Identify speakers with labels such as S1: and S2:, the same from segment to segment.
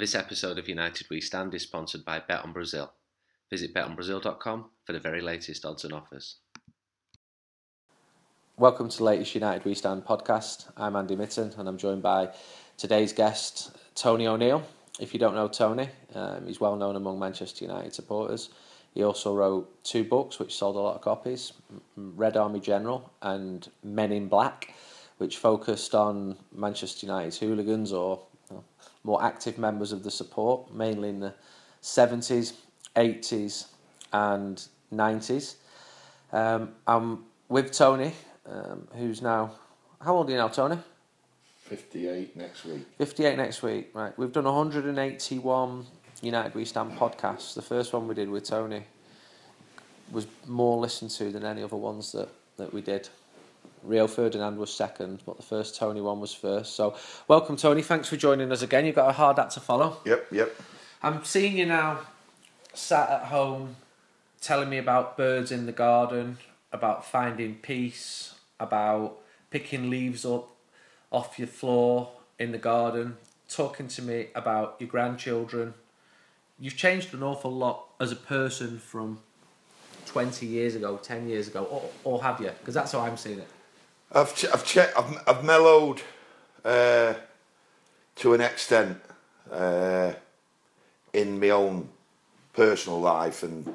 S1: This episode of United We Stand is sponsored by Bet on Brazil. Visit betonbrazil.com for the very latest odds and offers. Welcome to the latest United We Stand podcast. I'm Andy Mitten and I'm joined by today's guest, Tony O'Neill. If you don't know Tony, um, he's well known among Manchester United supporters. He also wrote two books which sold a lot of copies Red Army General and Men in Black, which focused on Manchester United's hooligans or more active members of the support, mainly in the 70s, 80s, and 90s. Um, I'm with Tony, um, who's now. How old are you now, Tony?
S2: 58 next week.
S1: 58 next week, right. We've done 181 United We Stand podcasts. The first one we did with Tony was more listened to than any other ones that, that we did. Rio Ferdinand was second, but the first Tony one was first. So, welcome, Tony. Thanks for joining us again. You've got a hard act to follow.
S2: Yep, yep.
S1: I'm seeing you now sat at home telling me about birds in the garden, about finding peace, about picking leaves up off your floor in the garden, talking to me about your grandchildren. You've changed an awful lot as a person from 20 years ago, 10 years ago, or, or have you? Because that's how I'm seeing it.
S2: I've ch- I've, che- I've I've mellowed uh, to an extent uh, in my own personal life and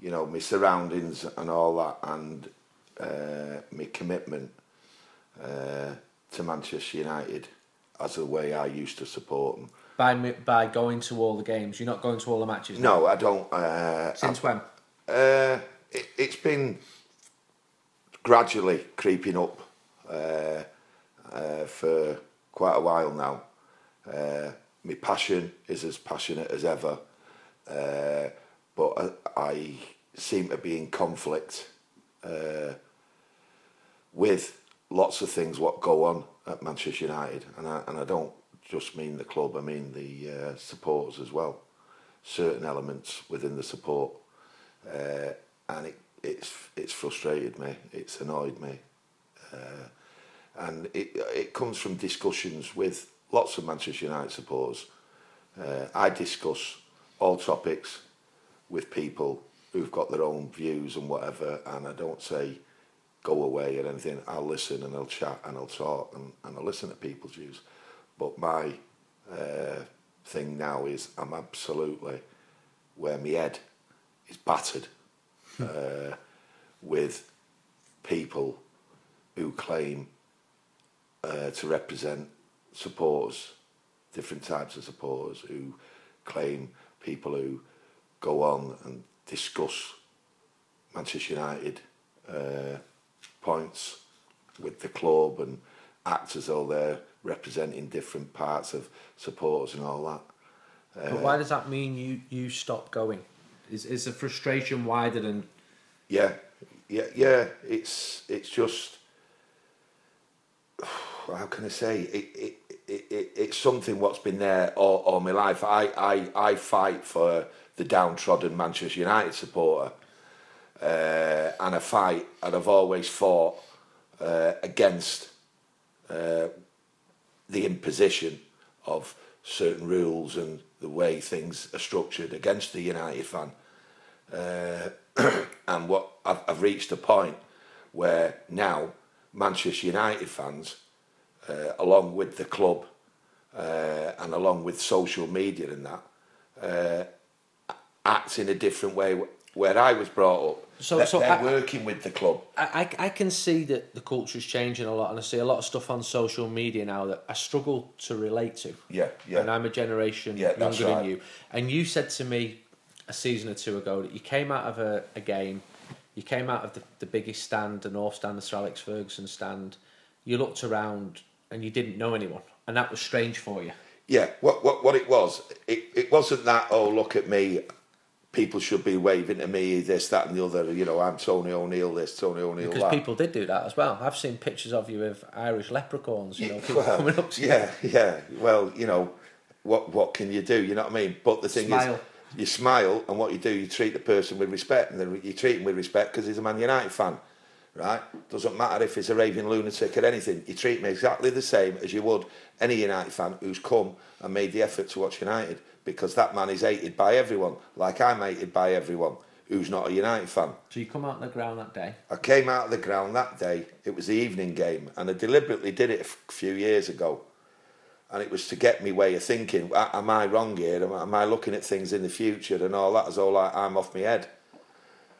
S2: you know my surroundings and all that and uh, my commitment uh, to Manchester United as the way I used to support them.
S1: By by going to all the games, you're not going to all the matches. now?
S2: No, I don't. Uh,
S1: Since when?
S2: Uh, it, it's been gradually creeping up for quite a while now. Uh, my passion is as passionate as ever, uh, but I, I seem to be in conflict uh, with lots of things what go on at Manchester United, and I, and I don't just mean the club, I mean the uh, supporters as well. Certain elements within the support uh, and it, it's it's frustrated me. It's annoyed me, uh, and it it comes from discussions with lots of Manchester United supporters. Uh, I discuss all topics with people who've got their own views and whatever, and I don't say go away or anything. I'll listen and I'll chat and I'll talk and, and I'll listen to people's views. But my uh, thing now is I'm absolutely where my head is battered uh, with people who claim uh, to represent supporters, different types of supporters who claim people who go on and discuss Manchester United uh, points with the club and act as though they're representing different parts of supporters and all that.
S1: But why does that mean you, you stop going? Is, is the frustration wider than
S2: Yeah, yeah, yeah. It's it's just how can I say it? It, it, it it's something what's been there all, all my life. I, I I fight for the downtrodden Manchester United supporter, uh, and I fight, and I've always fought uh, against uh, the imposition of certain rules and the way things are structured against the United fan. Uh, and what I've, I've reached a point where now Manchester United fans, uh, along with the club uh, and along with social media and that, uh, act in a different way wh- where I was brought up.
S1: So-
S2: They're-
S1: so
S2: they're
S1: I-
S2: working with the club.
S1: I, I I can see that the culture is changing a lot, and I see a lot of stuff on social media now that I struggle to relate to.
S2: Yeah, yeah.
S1: And I'm a generation
S2: Yeah,
S1: younger than you. And you said to me a season or two ago that you came out of a, a game, you came out of the, the biggest stand, the North Stand, the Sir Alex Ferguson stand. You looked around and you didn't know anyone, and that was strange for you.
S2: Yeah, what what what it was, it, it wasn't that. Oh, look at me. People should be waving to me. This, that, and the other. You know, I'm Tony O'Neill. This, Tony O'Neill.
S1: Because
S2: that.
S1: people did do that as well. I've seen pictures of you with Irish leprechauns. You know, people
S2: Well,
S1: coming up to you.
S2: yeah, yeah. Well, you know, what what can you do? You know what I mean. But the thing
S1: Smile.
S2: is, you smile, and what you do, you treat the person with respect, and then you treat him with respect because he's a Man United fan. Right? Doesn't matter if he's a raving lunatic or anything. You treat me exactly the same as you would any United fan who's come and made the effort to watch United because that man is hated by everyone, like I'm hated by everyone who's not a United fan.
S1: So you come out on the ground that day?
S2: I came out of the ground that day, it was the evening game, and I deliberately did it a few years ago. And it was to get me way of thinking, am I wrong here? Am, am I looking at things in the future and all that? As all like, I'm off my head.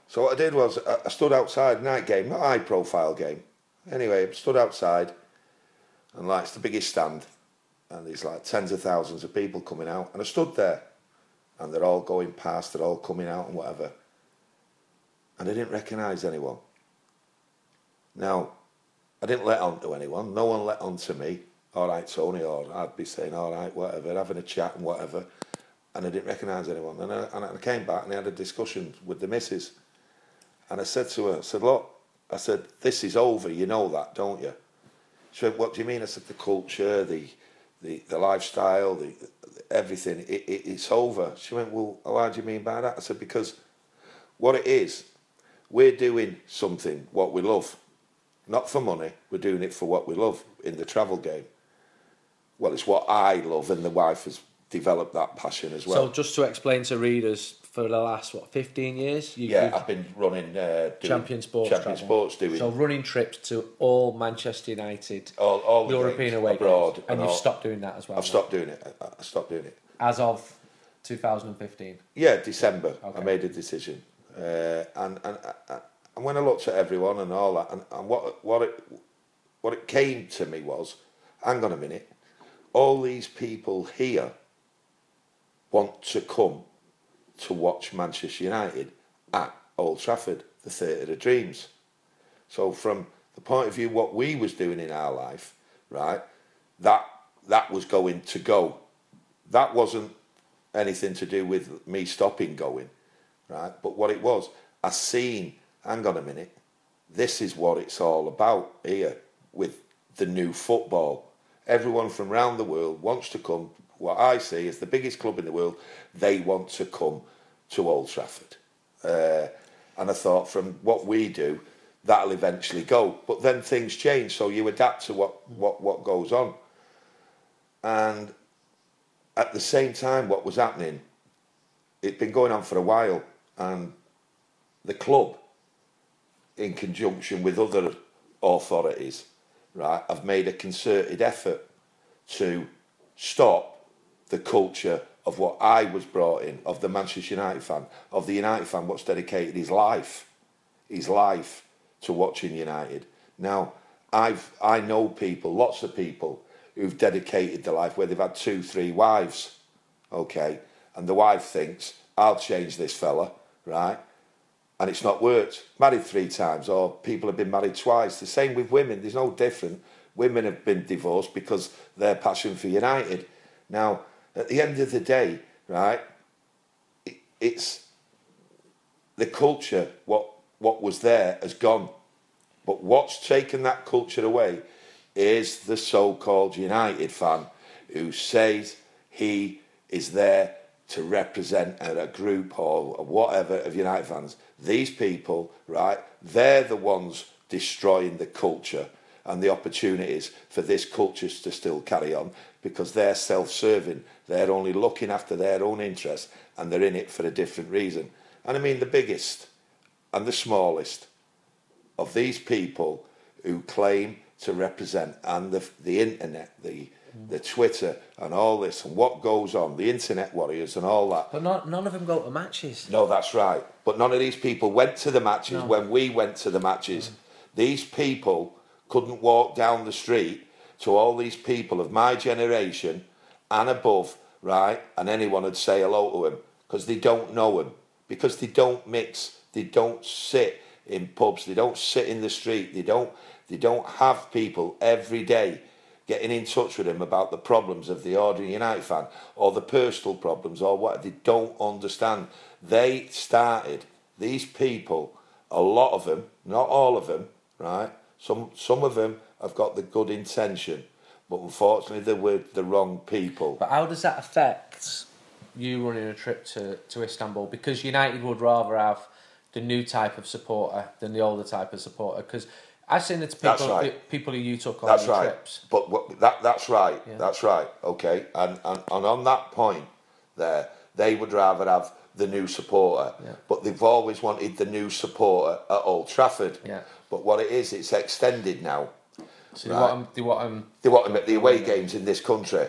S2: So what I did was I stood outside, night game, not high profile game. Anyway, I stood outside and like it's the biggest stand and there's like tens of thousands of people coming out and I stood there and they're all going past, they're all coming out and whatever. And I didn't recognise anyone. Now, I didn't let on to anyone, no one let on to me. All right, Tony, or I'd be saying, all right, whatever, having a chat and whatever. And I didn't recognise anyone. And I, and I came back and I had a discussion with the missus. And I said to her, I said, look, I said, this is over, you know that, don't you? She went, what do you mean? I said, the culture, the, the, the lifestyle, the, everything, it, it, it's over. She went, well, how do you mean by that? I said, because what it is, we're doing something, what we love. Not for money, we're doing it for what we love in the travel game. Well, it's what I love, and the wife has developed that passion as well.
S1: So, just to explain to readers, for the last what 15 years
S2: you, yeah I've been running uh,
S1: champion sports
S2: champion
S1: travel.
S2: sports doing
S1: so running trips to all Manchester United
S2: all, all
S1: European away
S2: abroad
S1: games. and, you've stopped doing that as well
S2: I've now. stopped doing it I, stopped doing it
S1: as of 2015
S2: yeah December okay. I made a decision uh, and, and uh, and when I looked at everyone and all that and, and what what it what it came to me was hang on a minute all these people here want to come to watch Manchester United at Old Trafford, the Theatre of Dreams. So from the point of view what we was doing in our life, right, that that was going to go. That wasn't anything to do with me stopping going, right? But what it was, I seen, hang on a minute, this is what it's all about here with the new football. Everyone from around the world wants to come what I see is the biggest club in the world, they want to come to Old Trafford. Uh, and I thought from what we do, that'll eventually go. But then things change, so you adapt to what, what, what goes on. And at the same time, what was happening, it'd been going on for a while, and the club, in conjunction with other authorities, right, have made a concerted effort to stop the culture of what I was brought in, of the Manchester United fan, of the United fan, what's dedicated his life, his life to watching United. Now, I've I know people, lots of people, who've dedicated their life where they've had two, three wives, okay, and the wife thinks, I'll change this fella, right? And it's not worked. Married three times, or people have been married twice. The same with women. There's no different. Women have been divorced because their passion for United. Now, at the end of the day, right, it, it's the culture, what, what was there has gone. But what's taken that culture away is the so called United fan who says he is there to represent a group or whatever of United fans. These people, right, they're the ones destroying the culture and the opportunities for this culture to still carry on because they're self-serving. They're only looking after their own interests and they're in it for a different reason. And I mean the biggest and the smallest of these people who claim to represent and the, the internet, the the Twitter and all this and what goes on, the internet warriors and all that.
S1: But not, none of them go to matches.
S2: No, that's right. But none of these people went to the matches no. when we went to the matches. Mm. These people couldn't walk down the street to all these people of my generation and above, right? And anyone would say hello to him because they don't know him, because they don't mix, they don't sit in pubs, they don't sit in the street, they don't, they don't have people every day getting in touch with him about the problems of the ordinary United fan or the personal problems or what they don't understand. They started, these people, a lot of them, not all of them, right? Some some of them have got the good intention, but unfortunately they're with the wrong people.
S1: But how does that affect you running a trip to, to Istanbul? Because United would rather have the new type of supporter than the older type of supporter? Because I've seen it to people,
S2: right.
S1: people who you took on
S2: That's right.
S1: trips.
S2: But what, that that's right. That's right. Okay. And, and and on that point, there they would rather have the new supporter,
S1: Yeah.
S2: but they've always wanted the new supporter at Old Trafford.
S1: Yeah.
S2: But what it is, it's extended now.
S1: So they
S2: Right.
S1: want they want 'em-
S2: They want them at the away games in this country.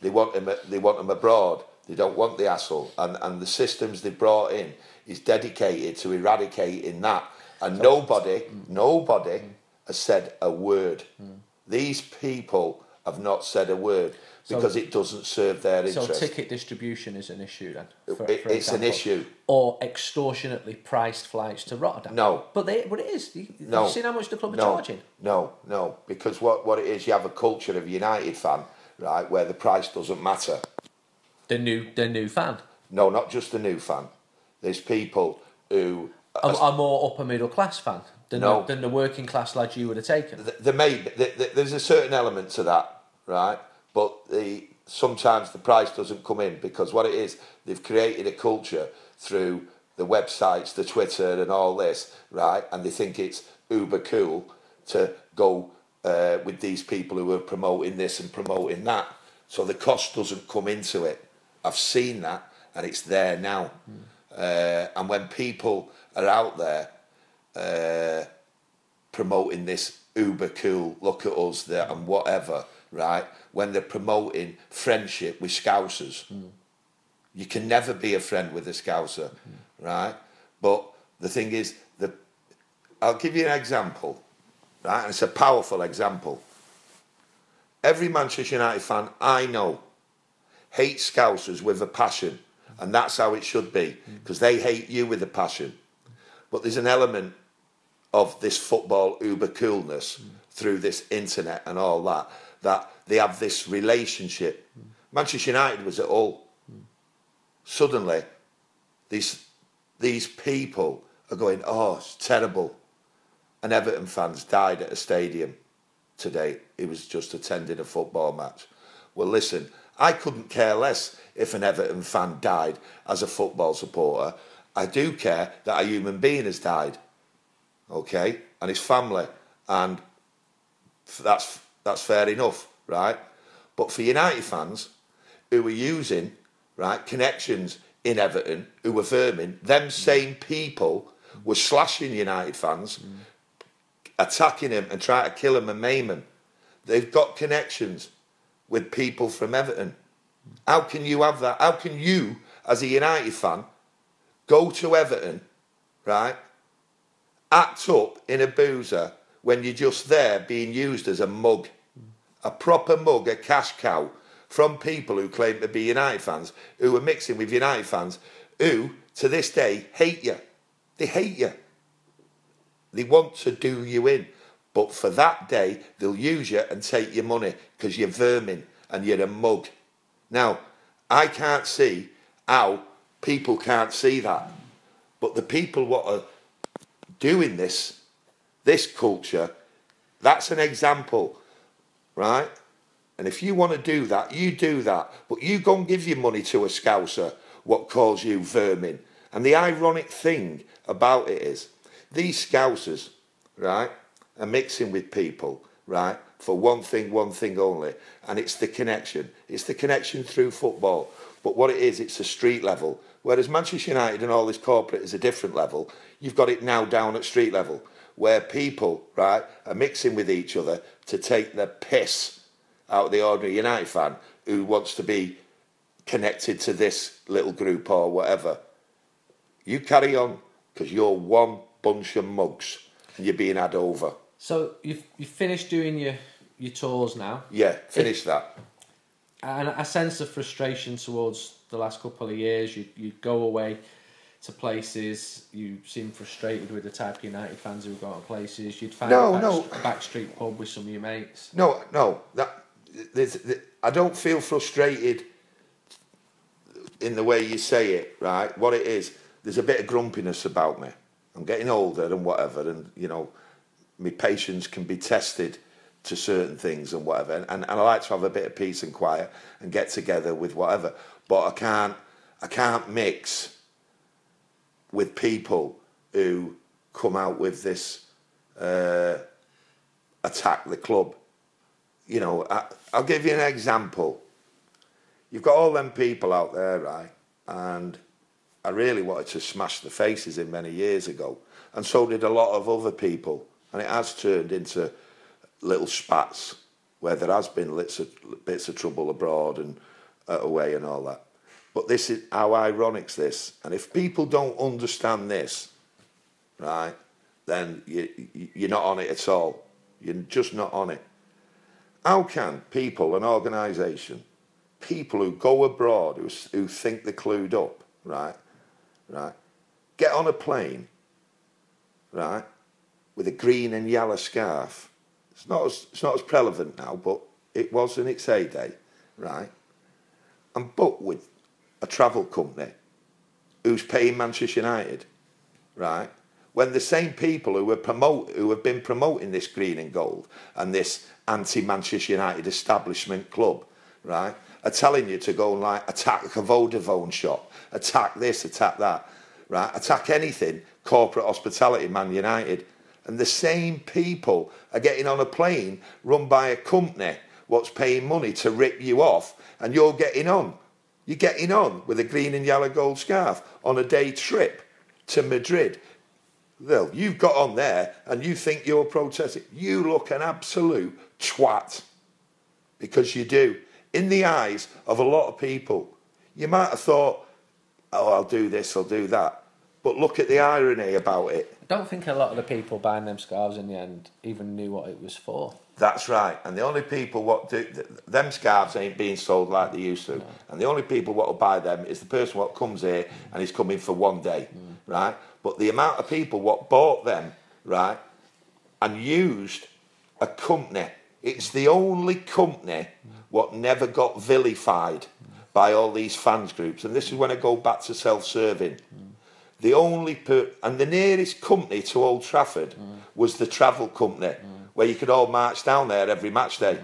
S2: They want them. At, they want them abroad. They don't want the hassle. And and the systems they brought in is dedicated to eradicating that. And nobody, nobody has said a word. These people have not said a word because it doesn't serve their interest.
S1: So ticket distribution is an issue then. For,
S2: It-
S1: for
S2: it's an issue.
S1: Or extortionately priced flights to Rotterdam.
S2: No.
S1: but they but it is. You,
S2: No.
S1: You've seen how much the club are
S2: no,
S1: charging.
S2: No, no, because what, what it is, you have a culture of United fan, right, where the price doesn't matter.
S1: The new the new fan.
S2: No, not just the new fan. There's people who
S1: A, a more upper middle class fan than
S2: No.
S1: the, than the working class lads you would have taken.
S2: th- there may be, th- th- there's a certain element to that, right? But the sometimes the price doesn't come in because what it is, they've created a culture through the websites, the Twitter, and all this, right? And they think it's uber cool to go uh, with these people who are promoting this and promoting that. So the cost doesn't come into it. I've seen that, and it's there now. Uh, and when people are out there uh, promoting this uber cool, look at us there and whatever, right? When they're promoting friendship with Scousers, hmm. you can never be a friend with a Scouser, right? But the thing is, the I'll give you an example, right? And it's a powerful example. Every Manchester United fan I know hates Scousers with a passion, and that's how it should be hmm. because they hate you with a passion. But there's an element of this football uber coolness hmm. through this internet and all that that they have this relationship. Manchester United was at all. Suddenly, these these people are going, oh, it's terrible. And Everton fans died at a stadium today. He was just attending a football match. Well, listen, I couldn't care less if an Everton fan died as a football supporter. I do care that a human being has died, okay, and his family, and that's that's fair enough, right? But for United fans who were using right connections in Everton, who were firming, them same people were slashing United fans, attacking him and trying to kill him and maim him. They've got connections with people from Everton. How can you have that? How can you, as a United fan, go to Everton, right, act up in a boozer when you're just there being used as a mug, a proper mug, a cash cow from people who claim to be United fans, who are mixing with United fans, who to this day hate you. They hate you. They want to do you in. But for that day, they'll use you and take your money because you're vermin and you're a mug. Now, I can't see how people can't see that. But the people what are doing this, this culture, that's an example, right? And if you want to do that, you do that. But you go and give your money to a scouser, what calls you vermin. And the ironic thing about it is, these scousers, right, are mixing with people, right, for one thing, one thing only. And it's the connection. It's the connection through football. But what it is, it's a street level. Whereas Manchester United and all this corporate is a different level, you've got it now down at street level, where people, right, are mixing with each other to take the piss out of the ordinary United fan who wants to be connected to this little group or whatever. You carry on because you're one bunch of mugs and you're being had over.
S1: So you've you finished doing your your tours now,
S2: Yeah, finish that.
S1: and I sense a frustration towards the last couple of years. You you go away to places, you seem frustrated with the type of United fans who go to places. You'd find
S2: No,
S1: a, back,
S2: no.
S1: a backstreet pub with some of your mates.
S2: No, no, that there's, th I don't feel frustrated in the way you say it, right? What it is, there's a bit of grumpiness about me. I'm getting older and whatever, and you know, my patience can be tested to certain things and whatever. And, and, and I like to have a bit of peace and quiet and get together with whatever. But I can't, I can't mix with people who come out with this uh, attack the club. You know, I, I'll give you an example. You've got all them people out there, right? And I really wanted to smash the faces in many years ago. And so did a lot of other people. And it has turned into little spats where there has been bits of, bits of trouble abroad and uh, away and all that. But this is how ironic's this. And if people don't understand this, right, then you, you're not on it at all. You're just not on it. How can people, an organisation, people who go abroad, who, who think they're clued up, right, right, get on a plane, right, with a green and yellow scarf. It's not as, it's not as prevalent now, but it was in its heyday, right, and book with a travel company who's paying Manchester United, right, when the same people who were promote who have been promoting this green and gold and this anti-Manchester United establishment club, right, are telling you to go and like attack a Vodafone shop, attack this, attack that, right, attack anything, corporate hospitality, Man United. And the same people are getting on a plane run by a company what's paying money to rip you off, and you're getting on. You're getting on with a green and yellow gold scarf on a day trip to Madrid well, you've got on there and you think you're protesting. You look an absolute twat because you do. In the eyes of a lot of people, you might have thought, oh, I'll do this, I'll do that. But look at the irony about it.
S1: Don't think a lot of the people buying them scarves in the end even knew what it was for.
S2: That's right. And the only people what do them scarves ain't being sold like they used to. No. And the only people what will buy them is the person what comes here and he's coming for one day, mm. right? But the amount of people what bought them, right, and used a company, it's the only company mm. what never got vilified mm. by all these fans groups. And this is when I go back to self-serving. Mm. The only per- and the nearest company to Old Trafford was the travel company, where you could all march down there every match day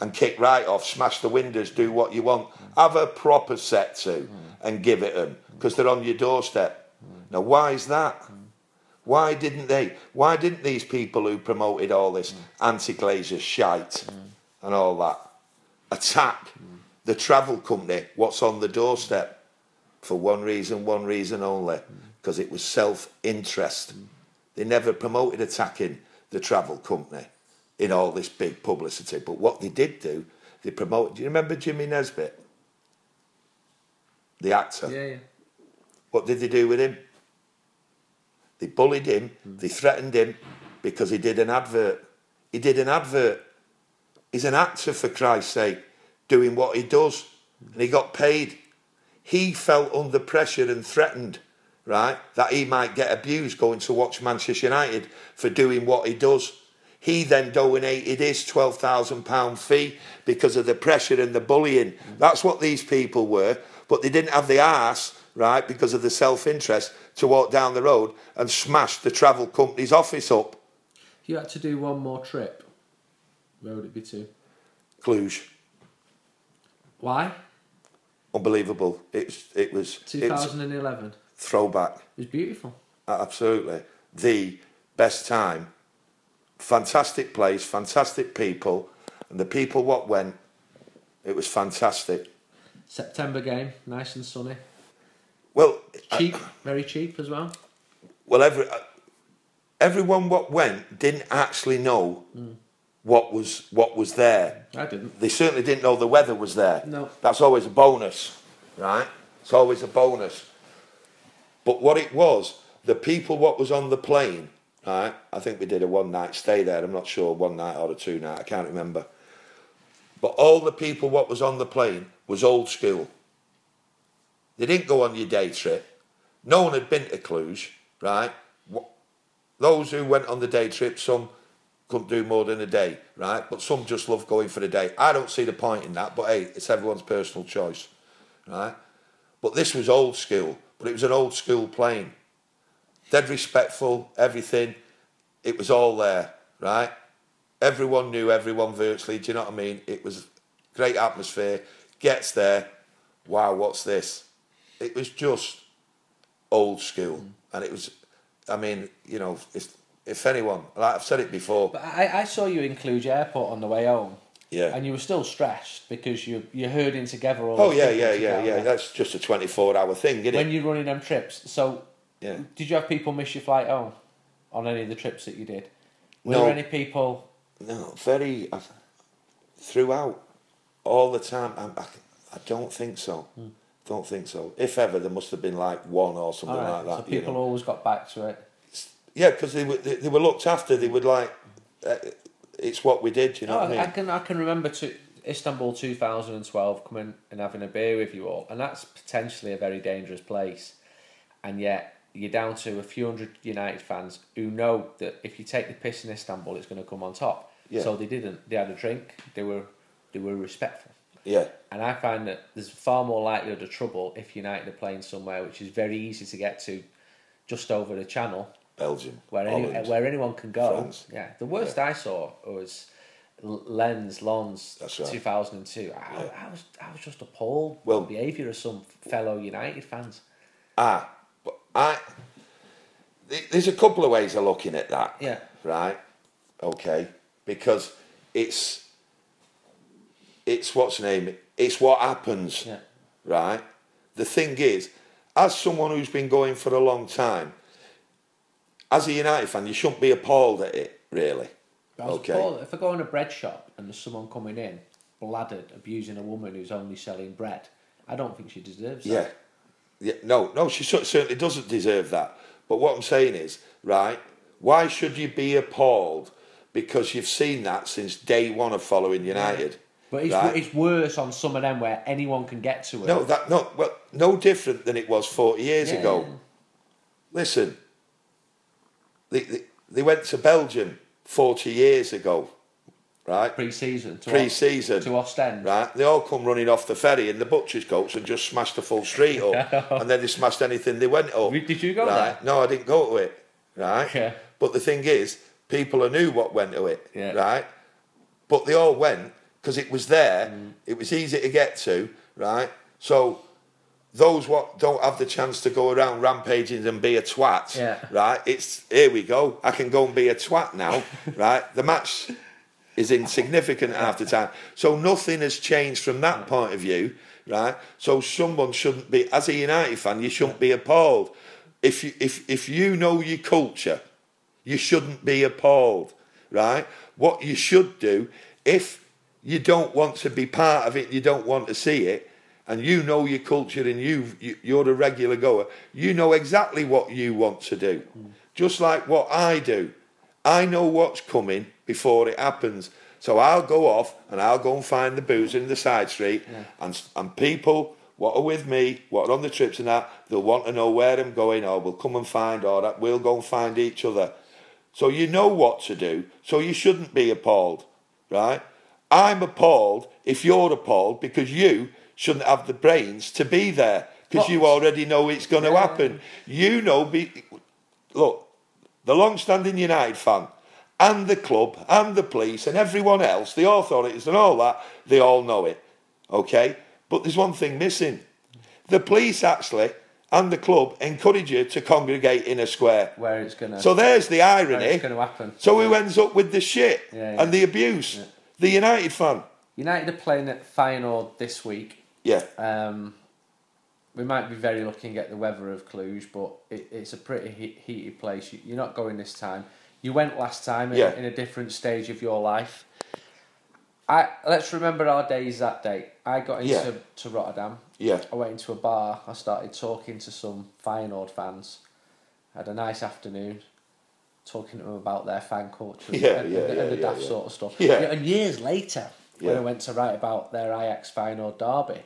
S2: and kick right off, smash the windows, do what you want, have a proper set to, and give it them because they're on your doorstep. Now, why is that? Why didn't they? Why didn't these people who promoted all this anti-glazer shite and all that attack the travel company? What's on the doorstep? For one reason, one reason only, because it was self-interest. They never promoted attacking the travel company in all this big publicity. But what they did do, they promoted. Do you remember Jimmy Nesbitt, the actor?
S1: Yeah, yeah.
S2: What did they do with him? They bullied him, mm. they threatened him because he did an advert. He did an advert. He's an actor, for Christ's sake, doing what he does. And he got paid. He felt under pressure and threatened, right, that he might get abused going to watch Manchester United for doing what he does. He then donated his £12,000 fee because of the pressure and the bullying. That's what these people were. But they didn't have the arse, right, because of the self interest to walk down the road and smash the travel company's office up.
S1: If you had to do one more trip, where would it be to?
S2: Cluj.
S1: Why?
S2: Unbelievable. It's it was
S1: 2011.
S2: Throwback. It
S1: was beautiful.
S2: Absolutely. The best time. Fantastic place, fantastic people, and the people what went, it was fantastic.
S1: September game, nice and sunny.
S2: Well,
S1: cheap, very cheap as well.
S2: Well, every uh, everyone what went didn't actually know mm. what was what was there.
S1: I didn't.
S2: They certainly didn't know the weather was there.
S1: No,
S2: that's always a bonus, right? It's always a bonus. But what it was, the people what was on the plane, right? I think we did a one night stay there. I'm not sure one night or a two night. I can't remember. But all the people what was on the plane was old school. They didn't go on your day trip. No one had been to Cluj, right? Those who went on the day trip, some couldn't do more than a day, right? But some just love going for the day. I don't see the point in that, but hey, it's everyone's personal choice, right? But this was old school, but it was an old school plane. Dead respectful, everything. It was all there, right? Everyone knew everyone virtually, do you know what I mean? It was great atmosphere. Gets there, wow, what's this? it was just old school, mm. and it was I mean, you know, if if anyone, like I've said it before,
S1: But I, I saw you include Cluj Airport on the way home.
S2: Yeah.
S1: And you were still stressed because you you're herding together all.
S2: oh
S1: the
S2: yeah, yeah, yeah, yeah. That's just a twenty four hour thing, isn't
S1: When
S2: it?
S1: you're running them trips, so
S2: Yeah.
S1: did you have people miss your flight home on any of the trips that you did? Were
S2: No.
S1: there any people?
S2: No, very uh, throughout all the time. I, I, I don't think so.
S1: Hmm.
S2: Don't think so. If ever, there must have been like one or something
S1: right,
S2: like
S1: so
S2: that. you
S1: people
S2: know.
S1: always got back to it.
S2: Yeah, because they were they, they were looked after. They would like. Uh, it's what we did. You know
S1: Oh,
S2: what I oh, mean?
S1: I can I can remember to Istanbul 2012 coming and having a beer with you all, and that's potentially a very dangerous place, and yet you're down to a few hundred United fans who know that if you take the piss in Istanbul, it's going to come on top.
S2: Yeah.
S1: So they didn't. They had a drink. They were they were respectful.
S2: yeah,
S1: And I find that there's far more likelihood of trouble if United are playing somewhere which is very easy to get to, just over the channel,
S2: Belgium,
S1: where any,
S2: Holland.
S1: where anyone can go.
S2: France.
S1: Yeah, the worst I saw was Lens Lons
S2: right.
S1: 2002. I,
S2: Yeah.
S1: I was I was just appalled
S2: Well-
S1: the behaviour of some fellow United fans.
S2: Ah, but I. There's a couple of ways of looking at that.
S1: Yeah.
S2: Right. Okay. Because it's. It's what's the name? It's what happens.
S1: Yeah.
S2: Right. The thing is, as someone who's been going for a long time, as a United fan, you shouldn't be appalled at it, really. Okay.
S1: appalled. If I go in a bread shop and there's someone coming in, bladdered, abusing a woman who's only selling bread, I don't think she deserves
S2: Yeah.
S1: that.
S2: Yeah. No, no, she certainly doesn't deserve that. But what I'm saying is, right, why should you be appalled because you've seen that since day one of following United?
S1: But it's,
S2: right?
S1: it's worse on some of them where anyone can get to it.
S2: No, that no well no different than it was forty years
S1: Yeah.
S2: ago. Listen, they, they they went to Belgium forty years ago, right?
S1: Pre-season. To
S2: Pre-season,
S1: To Ostend.
S2: right? They all come running off the ferry in the butcher's coats and just smashed the full street up, and then they smashed anything they went up.
S1: Did you go
S2: right? No, I didn't go to it, right?
S1: Yeah.
S2: But the thing is, people knew what went to it,
S1: Yeah.
S2: right? But they all went because it was there.
S1: Mm.
S2: It was easy to get to, right? So those what don't have the chance to go around rampaging and be a twat,
S1: Yeah.
S2: right? It's here we go. I can go and be a twat now, right? The match is insignificant half the time. So nothing has changed from that point of view, right? So someone shouldn't be, as a United fan, you shouldn't be appalled. If you if if you know your culture, you shouldn't be appalled, right? What you should do, if you don't want to be part of it, you don't want to see it, and you know your culture and you, you you're a regular goer, you know exactly what you want to do. Just like what I do. I know what's coming before it happens. So I'll go off and I'll go and find the booze in the side street and and people what are with me, what are on the trips and that, they'll want to know where I'm going or we'll come and find or that we'll go and find each other. So you know what to do, so you shouldn't be appalled, right? I'm appalled if you're appalled because you shouldn't have the brains to be there because you already know it's going to happen. You know, be, look, the long-standing United fan and the club and the police and everyone else, the authorities and all that, they all know it, okay? But there's one thing missing. The police actually and the club encourage you to congregate in a square.
S1: Where it's gonna.
S2: So there's the irony.
S1: it's gonna happen.
S2: So who ends up with the shit
S1: Yeah, yeah.
S2: and the abuse? The United fan.
S1: United are playing at Feyenoord this week.
S2: Yeah,
S1: Um, we might be very lucky and get the weather of Cluj, but it, it's a pretty he- heated place. You, you're not going this time. You went last time in,
S2: Yeah.
S1: in a different stage of your life. I let's remember our days that day. I got into
S2: Yeah.
S1: to Rotterdam.
S2: yeah,
S1: I went into a bar. I started talking to some Feyenoord fans. Had a nice afternoon, talking to them about their fan culture and-
S2: Yeah,
S1: and,
S2: yeah,
S1: and, and the daft sort of stuff.
S2: Yeah.
S1: And years later, when. I went to write about their Ajax Feyenoord derby,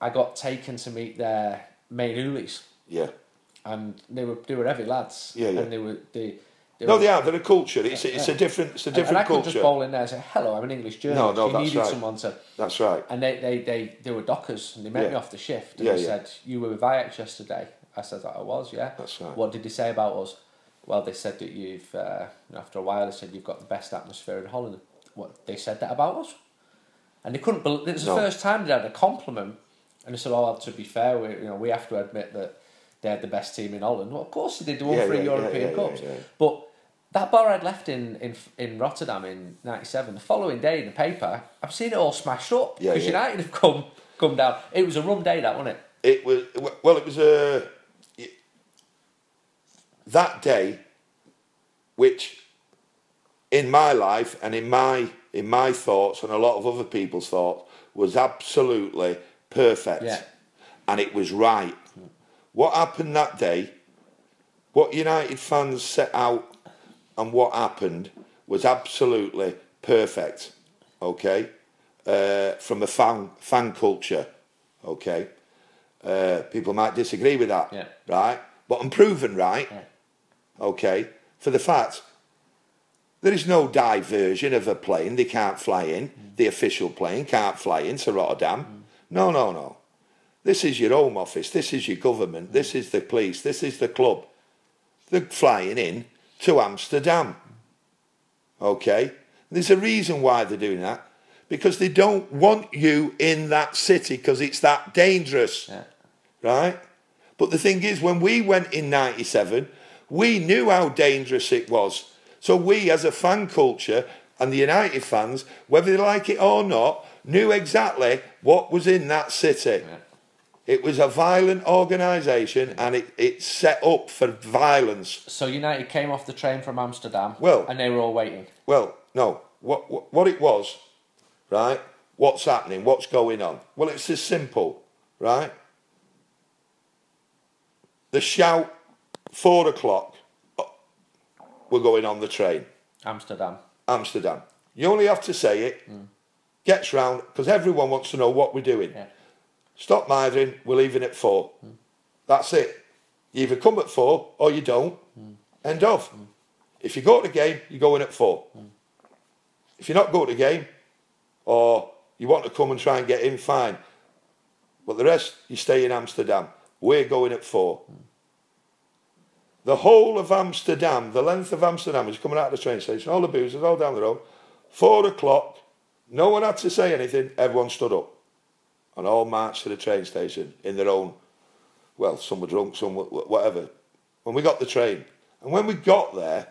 S1: I got taken to meet their main oolies,
S2: yeah.
S1: and they were they were heavy lads.
S2: Yeah, yeah.
S1: And they were they. they
S2: No,
S1: were,
S2: they are. They're a culture. It's a, it's a different. It's a
S1: and- and I
S2: different
S1: couldn't just
S2: culture.
S1: bowl in there and say, "Hello, I'm an English journalist."
S2: no,
S1: you
S2: that's
S1: needed
S2: right.
S1: someone to
S2: That's right.
S1: and they, they, they, they were dockers and they met
S2: Yeah.
S1: me off the shift and
S2: Yeah,
S1: they
S2: yeah.
S1: said, You were with Ajax yesterday. I said that I was, yeah.
S2: That's right.
S1: What did they say about us? Well, they said that you've, uh, after a while, they said you've got the best atmosphere in Holland. What, they said that about us? And they couldn't believe, it was
S2: No.
S1: the first time they had a compliment. And they said, oh, to be fair, we, you know, we have to admit that they had the best team in Holland. Well, of course they did. They won
S2: Yeah,
S1: three
S2: yeah,
S1: European
S2: yeah,
S1: Cups. But that bar I'd left in, in in Rotterdam in '97. The following day in the paper, I've seen it all smashed up
S2: Yeah,
S1: because. United have come come down. It was a rum day, that wasn't it?
S2: It was well. It was a that day, which in my life and in my in my thoughts and a lot of other people's thoughts was absolutely perfect,
S1: Yeah.
S2: and it was right. What happened that day? What United fans set out and what happened was absolutely perfect. Okay, uh, from a fan fan culture. Okay, uh, people might disagree with that,
S1: Yeah.
S2: right? But I'm proven right.
S1: Yeah.
S2: Okay, for the fact there is no diversion of a plane. They can't fly in. The official plane can't fly into Rotterdam. No, no, no. This is your home office. This is your government. This is the police. This is the club. They're flying in to Amsterdam. Okay? There's a reason why they're doing that. Because they don't want you in that city because it's that dangerous
S1: Yeah.
S2: right? But the thing is, when we went in '97, we knew how dangerous it was. So we, as a fan culture and the United fans, whether they like it or not, knew exactly what was in that city.
S1: Yeah.
S2: It was a violent organisation, and it, it set up for violence.
S1: So United came off the train from Amsterdam.
S2: Well-
S1: and they were all waiting.
S2: Well, no, what, what what it was, right? What's happening? What's going on? Well, it's as simple, right? The shout, four o'clock, we're going on the train,
S1: Amsterdam.
S2: Amsterdam. You only have to say it, mm. Gets round, because everyone wants to know what we're doing.
S1: Yeah.
S2: Stop mithering, we're leaving at four. Hmm. That's it. You either come at four or you don't. Hmm. End of. Hmm. If you go to the game, you're going at four. If you're not going to the game, or you want to come and try and get in, fine. But the rest, you stay in Amsterdam. We're going at four. The whole of Amsterdam, the length of Amsterdam is coming out of the train station, all the boozers, all down the road. Four o'clock, no one had to say anything, everyone stood up and all marched to the train station in their own, well, some were drunk, some were whatever. When we got the train, and when we got there,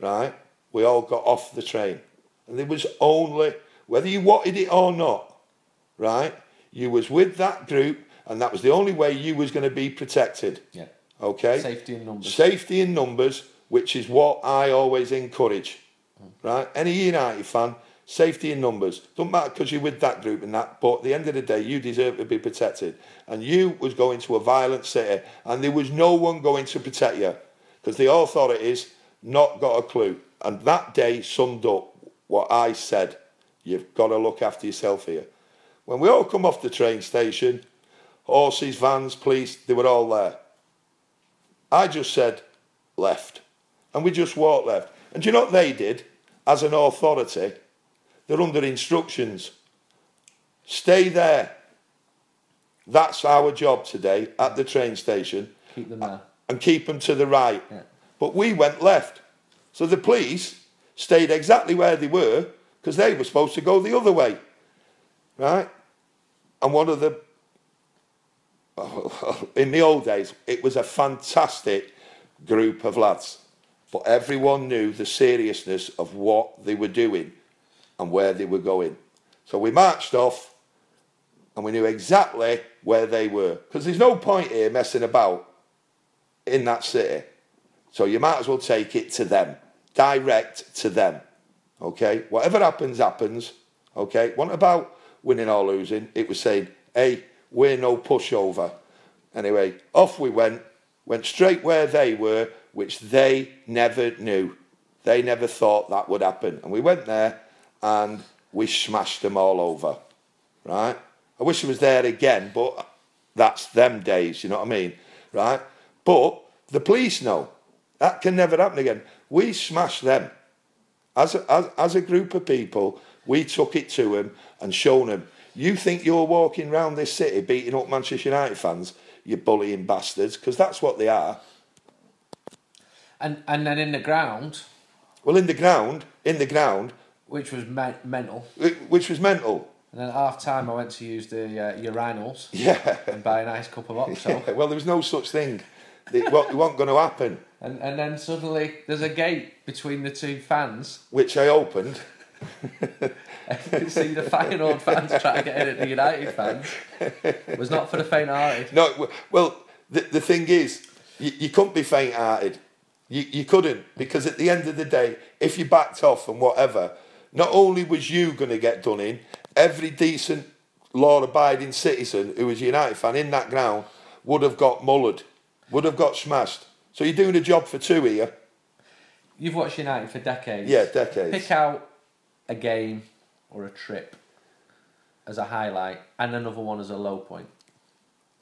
S2: right, we all got off the train. And there was only, whether you wanted it or not, right, you was with that group, and that was the only way you was going to be protected.
S1: Yeah.
S2: Okay?
S1: Safety in numbers.
S2: Safety in numbers, which is what I always encourage. Mm. Right? Any United fan, safety in numbers. Don't matter because you're with that group and that, but at the end of the day, you deserve to be protected. And you was going to a violent city, and there was no one going to protect you because the authorities not got a clue. And that day summed up what I said. You've got to look after yourself here. When we all come off the train station, horses, vans, police, they were all there. I just said left. And we just walked left. And do you know what they did as an authority? They're under instructions. Stay there. That's our job today at the train station
S1: Keep them there.
S2: and keep them to the right.
S1: Yeah.
S2: But we went left. So the police stayed exactly where they were because they were supposed to go the other way. Right? And one of the, in the old days, it was a fantastic group of lads. But everyone knew the seriousness of what they were doing and where they were going. So we marched off and we knew exactly where they were. Because there's no point here messing about in that city. So you might as well take it to them, direct to them. Okay, whatever happens, happens. Okay, what about winning or losing? It was saying, hey, we're no pushover. Anyway, off we went, went straight where they were, which they never knew. They never thought that would happen. And we went there and we smashed them all over. Right? I wish I was there again, but that's them days, you know what I mean? Right? But the police know. That can never happen again. We smashed them. As a, as, as a group of people, we took it to them and shown them. You think you're walking around this city beating up Manchester United fans, you bullying bastards, because that's what they are.
S1: And and then in the ground,
S2: Well, in the ground, in the ground,
S1: which was me- mental.
S2: wh- which was mental.
S1: And then at half time, I went to use the uh, urinals
S2: Yeah.
S1: and buy a nice cup of Oxo.
S2: well, there was no such thing it, wa- it wasn't going to happen.
S1: And and then suddenly there's a gate between the two fans.
S2: Which I opened.
S1: you can see the Feyenoord fans trying to get in at the United fans. It was not for the faint-hearted.
S2: No, w- well, the, the thing is, you, you couldn't be faint-hearted. You, you couldn't because at the end of the day, if you backed off and whatever, not only was you going to get done in, every decent law-abiding citizen who was a United fan in that ground would have got mullered, would have got smashed. So you're doing a job for two here.
S1: You've watched United for decades.
S2: Yeah, decades.
S1: Pick out a game or a trip as a highlight and another one as a low point.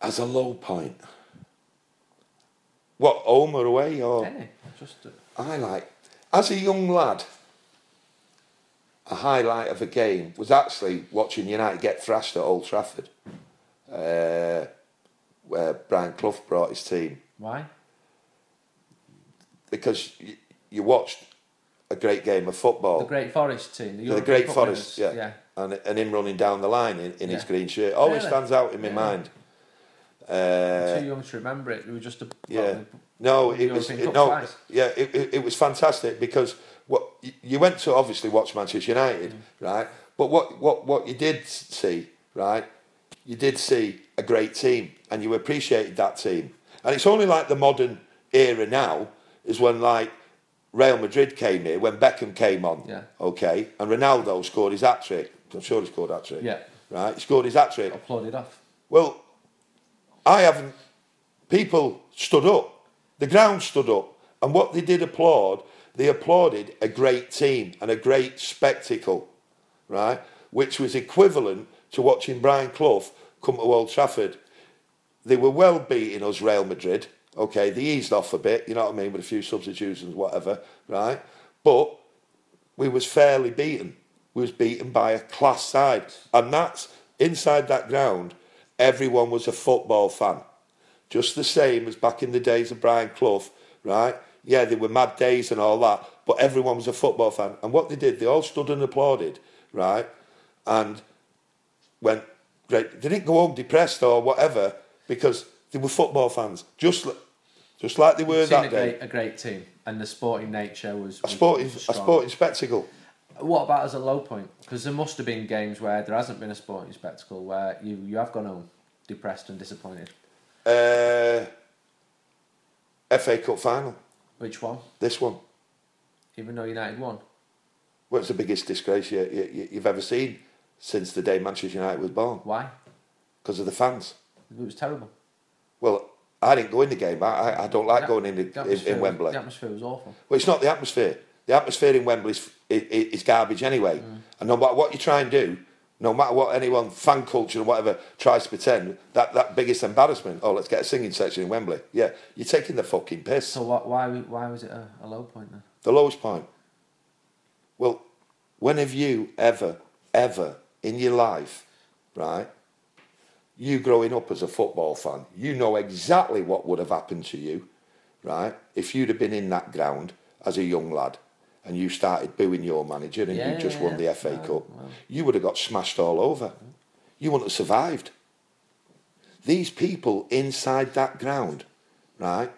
S2: As a low point. What, home or away? Or
S1: Any, just uh,
S2: I like, as a young lad, a highlight of a game was actually watching United get thrashed at Old Trafford, uh, where Brian Clough brought his team.
S1: why?
S2: Because you, you watched a great game of football.
S1: The Great Forest team. The,
S2: The Great Forest,
S1: winners.
S2: yeah. And, and him running down the line in, in his green shirt. Always
S1: Really?
S2: stands out in my
S1: Yeah.
S2: mind.
S1: Too
S2: Uh,
S1: young to remember it. It was just a
S2: Yeah. No, it was it, no, yeah, it, it, it was fantastic because what you went to obviously watch Manchester United,
S1: Mm.
S2: right? But what what what you did see, right? You did see a great team, and you appreciated that team. And it's only like the modern era now is when like Real Madrid came here, when Beckham came on,
S1: Yeah.
S2: okay, and Ronaldo scored his hat trick. I'm sure he scored hat trick.
S1: Yeah.
S2: Right, he scored his hat trick.
S1: applauded off.
S2: Well, I haven't. People stood up. The ground stood up. And what they did applaud, they applauded a great team and a great spectacle, right? Which was equivalent to watching Brian Clough come to Old Trafford. They were well beating us, Real Madrid. Okay, they eased off a bit, you know what I mean, with a few substitutions, whatever, right? But we was fairly beaten. We was beaten by a class side, and that's inside that ground. Everyone was a football fan, just the same as back in the days of Brian Clough, right? Yeah, they were mad days and all that, but everyone was a football fan. And what they did, they all stood and applauded, right? And went great. They didn't go home depressed or whatever because they were football fans, just like, just like they were
S1: Seen
S2: that
S1: a
S2: day.
S1: great, a great team, and the sporting nature was,
S2: A sporting,
S1: was
S2: a sporting spectacle.
S1: What about as a low point? Because there must have been games where there hasn't been a sporting spectacle where you, you have gone home depressed and disappointed.
S2: Uh, FA Cup final.
S1: Which one?
S2: This one.
S1: Even though United won.
S2: What's the biggest disgrace you, you, you've ever seen since the day Manchester United was born?
S1: Why?
S2: Because of the fans.
S1: It was terrible.
S2: Well, I didn't go in the game. I, I, I don't like going in,
S1: the
S2: in, in
S1: was-
S2: Wembley.
S1: The atmosphere was awful.
S2: Well, it's not the atmosphere. The atmosphere in Wembley is, is, is garbage anyway.
S1: Mm.
S2: And no matter what you try and do, no matter what anyone, fan culture or whatever, tries to pretend, that, that biggest embarrassment, oh, let's get a singing section in Wembley. Yeah, you're taking the fucking piss.
S1: So what, why why was it a, a low point then?
S2: The lowest point. Well, when have you ever, ever in your life, right? You growing up as a football fan, you know exactly what would have happened to you, right? If you'd have been in that ground as a young lad and you started booing your manager and
S1: Yeah,
S2: you just
S1: yeah,
S2: won the. FA
S1: Well,
S2: Cup,
S1: well.
S2: you would have got smashed all over. You wouldn't have survived. These people inside that ground, right,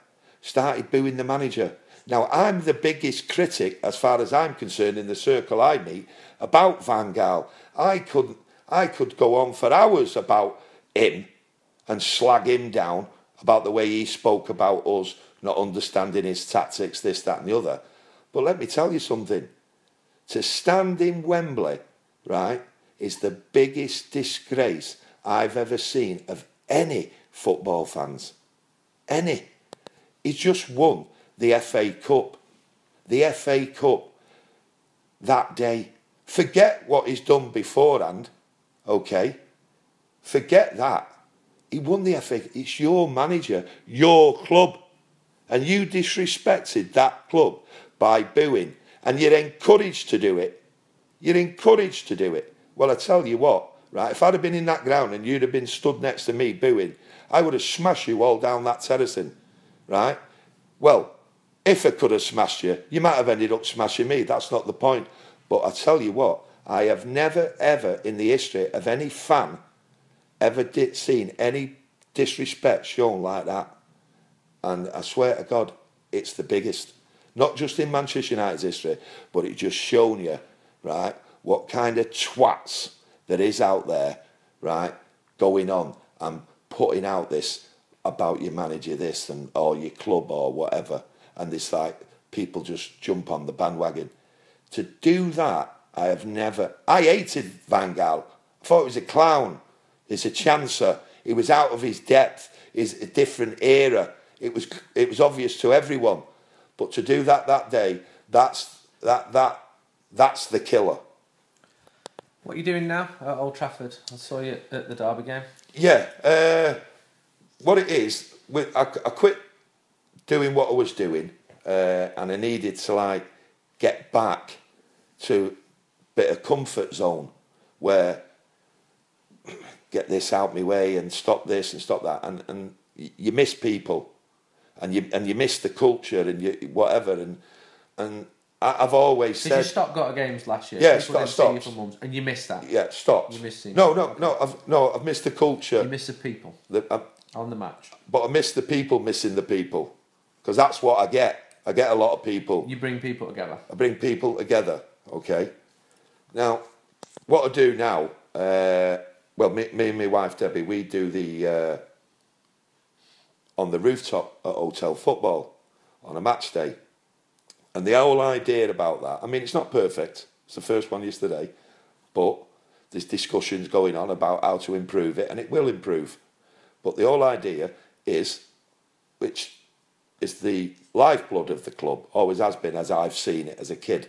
S2: started booing the manager. Now, I'm the biggest critic, as far as I'm concerned, in the circle I meet, about Van Gaal. I couldn't, I could go on for hours about him and slag him down about the way he spoke about us not understanding his tactics, this, that, and the other. But let me tell you something. To stand in Wembley, right, is the biggest disgrace I've ever seen of any football fans. Any. He's just won the FA Cup. The FA Cup that day. Forget what he's done beforehand, okay? Forget that. He won the FA. It's your manager, your club. And you disrespected that club by booing. And you're encouraged to do it. You're encouraged to do it. Well, I tell you what, right? If I'd have been in that ground and you'd have been stood next to me booing, I would have smashed you all down that terracing, right? Well, if I could have smashed you, you might have ended up smashing me. That's not the point. But I tell you what, I have never, ever in the history of any fan ever did, seen any disrespect shown like that. and I swear to God, it's the biggest. Not just in Manchester United's history, but it's just shown you, right, what kind of twats there is out there, right, going on and putting out this about your manager this and or your club or whatever, and it's like people just jump on the bandwagon. To do that, I have never. I hated Van Gaal. I thought he was a clown. He's a chancer. He was out of his depth. He's a different era. It was it was obvious to everyone. But to do that that day, that's that that that's the killer.
S1: What are you doing now at Old Trafford? I saw you at the Derby game.
S2: Yeah, uh, what it is, I, I quit doing what I was doing, uh, and I needed to like get back to a bit of comfort zone where get this out my way and stop this and stop that, and and you miss people, and you and you miss the culture and you whatever, and and I, have always
S1: Did
S2: said.
S1: you stop got a games last year?
S2: Yeah, stop-
S1: didn't see you
S2: stopped.
S1: and you missed that.
S2: Yeah, stop.
S1: You missed.
S2: No, no, no. I've no. I've missed the culture.
S1: You missed the people
S2: The, I,
S1: on the match.
S2: but I miss the people missing the people, because that's what I get. I get a lot of people.
S1: You bring people together.
S2: I bring people together. Okay. Now, what I do now, uh, well, me, me and my wife Debbie, we do the uh, on the rooftop at Hotel Football on a match day, and the whole idea about that. I mean, it's not perfect. It's the first one yesterday, but there's discussions going on about how to improve it, and it will improve. But the whole idea is, which is the lifeblood of the club, always has been as I've seen it as a kid,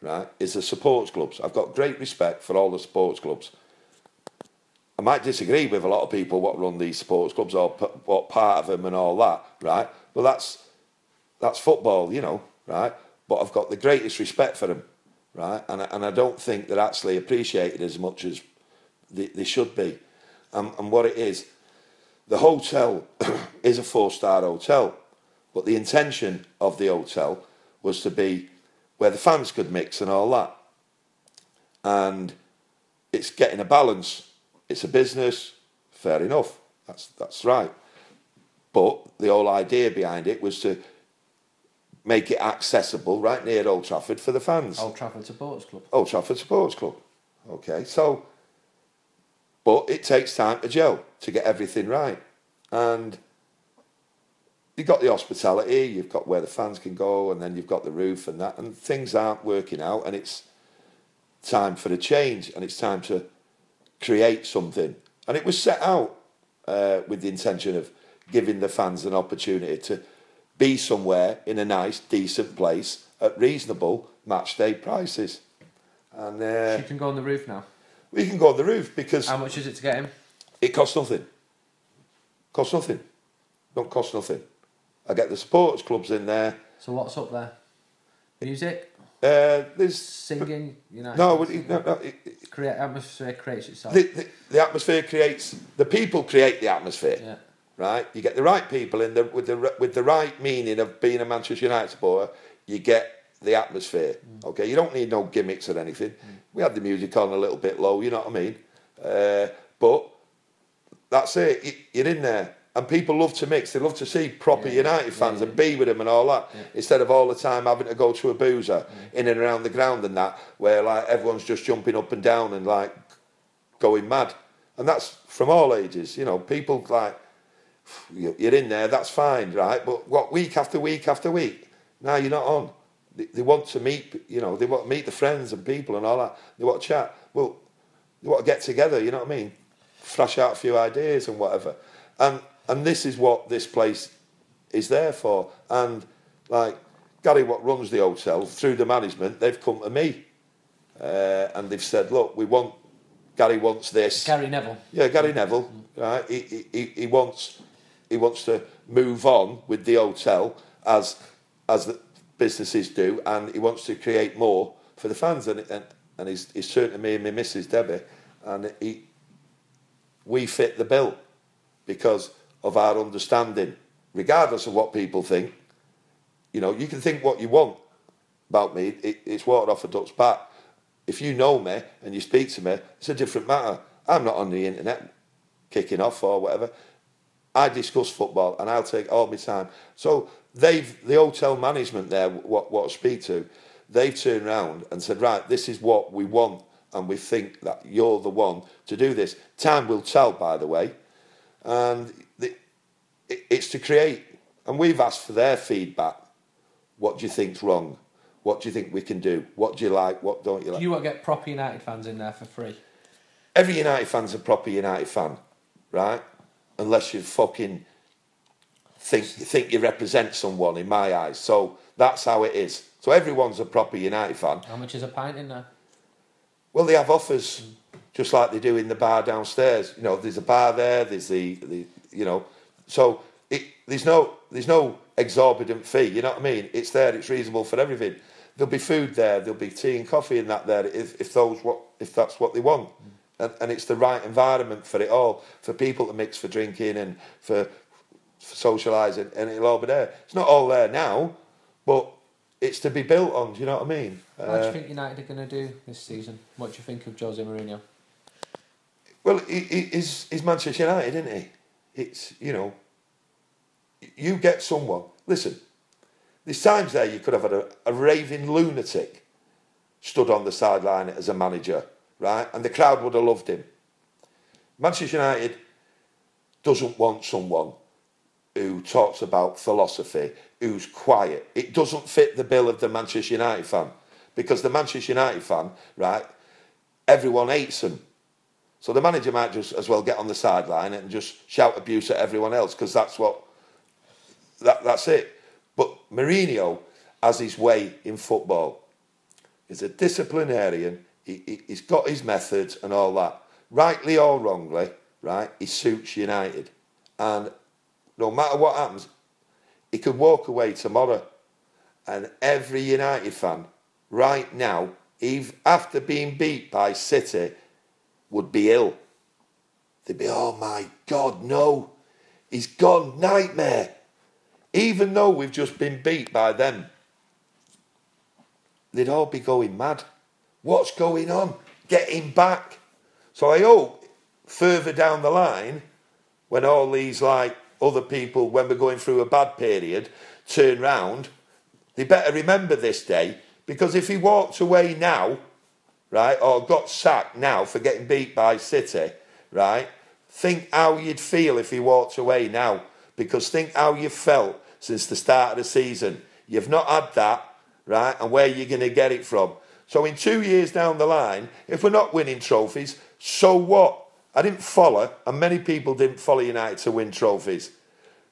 S2: right, is the sports clubs. I've got great respect for all the sports clubs. I might disagree with a lot of people what run these sports clubs or what part of them and all that, right? But that's that's football, you know, right? But I've got the greatest respect for them, right? And I- and I don't think they're actually appreciated as much as they, they should be. And, and what it is, the hotel is a four star hotel, but the intention of the hotel was to be where the fans could mix and all that. And it's getting a balance. It's a business, fair enough. That's that's right. But the whole idea behind it was to make it accessible right near Old Trafford for the fans.
S1: Old Trafford Supporters Club.
S2: Old Trafford Sports Club. Okay, so, but it takes time to gel to get everything right. And you've got the hospitality, you've got where the fans can go, and then you've got the roof and that, and things aren't working out, and it's time for a change, and it's time to create something. And it was set out uh, with the intention of giving the fans an opportunity to be somewhere in a nice, decent place at reasonable match day prices. And uh,
S1: You can go on the roof now.
S2: we can go on the roof because
S1: How much is it to get him?
S2: it costs nothing. Costs nothing. Don't cost nothing. I get the sports clubs in there.
S1: So what's up there? Music,
S2: Uh, there's
S1: singing, you know.
S2: no, it- no, no it, it-
S1: create atmosphere creates itself.
S2: the, the, the atmosphere creates the people create the atmosphere.
S1: yeah.
S2: right? You get the right people in the with the with the right meaning of being a Manchester United supporter. You get the atmosphere. Okay, you don't need no gimmicks or anything. We had the music on a little bit low. You know what I mean? Uh, but that's it. You- You're in there, and people love to mix. They love to see proper
S1: Yeah.
S2: United fans
S1: Yeah,
S2: and be with them and all that.
S1: Yeah.
S2: Instead of all the time having to go to a boozer in and around the ground and that, where like everyone's just jumping up and down and like going mad. And that's from all ages. You know, people like you- you're in there, that's fine, right? But what week after week after week? Now you're not on. They, they want to meet, you know, they want to meet the friends and people and all that. They want to chat. Well, they want to get together. You know what I mean? Flash out a few ideas and whatever. And and this is what this place is there for. And like Gary, what runs the hotel through the management, they've come to me uh, and they've said, look, we want Gary wants this.
S1: Gary Neville.
S2: Yeah, Gary Neville. Right, he, he- he, wants he wants to move on with the hotel as as the businesses do, and he wants to create more for the fans. And and, and he's, he's turned to me and my Mrs. Debbie, and he we fit the bill because of our understanding, regardless of what people think. You know, you can think what you want about me. It, it's water off a duck's back. If you know me and you speak to me, it's a different matter. I'm not on the internet kicking off or whatever. I discuss football and I'll take all my time. So they've the hotel management there, what what I speak to, they've turned around and said, right, this is what we want, and we think that you're the one to do this. Time will tell, by the way, and it's to create. And we've asked for their feedback. What do you think's wrong? What do you think we can do? What do you like? What don't you like?
S1: You want to get proper United fans in there for free?
S2: Every United fan's a proper United fan, right? Unless you fucking think think you represent someone in my eyes. So that's how it is. So everyone's a proper United fan.
S1: How much is a pint in there?
S2: Well, they have offers just like they do in the bar downstairs. You know, there's a bar there. There's the, the you know, so it, there's no there's no exorbitant fee. You know what I mean? It's there. It's reasonable for everything. There'll be food there. There'll be tea and coffee and that there if, if those what if that's what they want. And, and it's the right environment for it all for people to mix for drinking and for, for socialising and it'll all be there. It's not all there now, but it's to be built on. Do you know what I mean?
S1: What uh, do you think United are going to do this season? What do you think of Jose Mourinho?
S2: Well, he, he's, he's Manchester United, isn't he? It's you know you get someone. Listen, there's times there you could have had a, a raving lunatic stood on the sideline as a manager, right? And the crowd would have loved him. Manchester United doesn't want someone who talks about philosophy, who's quiet. It doesn't fit the bill of the Manchester United fan because the Manchester United fan, right, everyone hates them. So the manager might just as well get on the sideline and just shout abuse at everyone else because that's what that, that's it. But Mourinho has his way in football. He's a disciplinarian. He, he, he's got his methods and all that. Rightly or wrongly, right, he suits United. And no matter what happens, he could walk away tomorrow. And every United fan right now, even after being beat by City, would be ill. They'd be, oh my God, no. He's gone, nightmare even though we've just been beat by them, they'd all be going mad. What's going on? Get him back. So I hope further down the line, when all these like other people, when we're going through a bad period, turn round, they better remember this day because if he walked away now, right, oh, or got sacked now for getting beat by City, right, think how you'd feel if he walked away now because think how you felt since the start of the season. You've not had that, right? And where you're going to get it from. So in two years down the line, if we're not winning trophies, so what? I didn't follow, and many people didn't follow United to win trophies.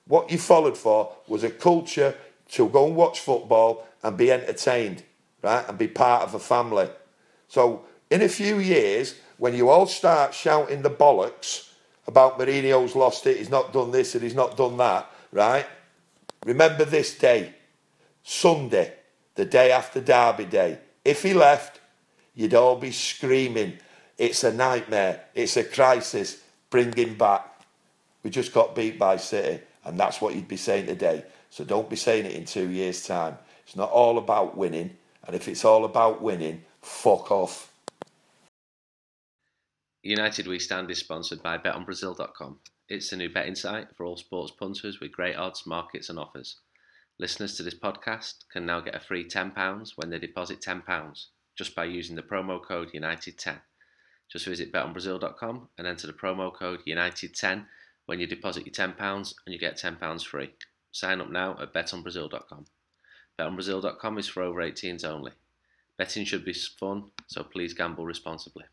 S2: What you followed for was a culture to go and watch football and be entertained, right? And be part of a family. So in a few years, when you all start shouting the bollocks about Mourinho's lost it, he's not done this and he's not done that, right? Remember this day, Sunday, the day after Derby Day. If he left, you'd all be screaming, it's a nightmare, it's a crisis, bring him back. We just got beat by City, and that's what you'd be saying today. So don't be saying it in two years' time. It's not all about winning, and if it's all about winning, fuck off.
S1: United We Stand is sponsored by betonbrazil.com. It's the new betting site for all sports punters with great odds, markets, and offers. Listeners to this podcast can now get a free £10 when they deposit £10 just by using the promo code United10. Just visit betonbrazil.com and enter the promo code United10 when you deposit your £10 and you get £10 free. Sign up now at betonbrazil.com. Betonbrazil.com is for over 18s only. Betting should be fun, so please gamble responsibly.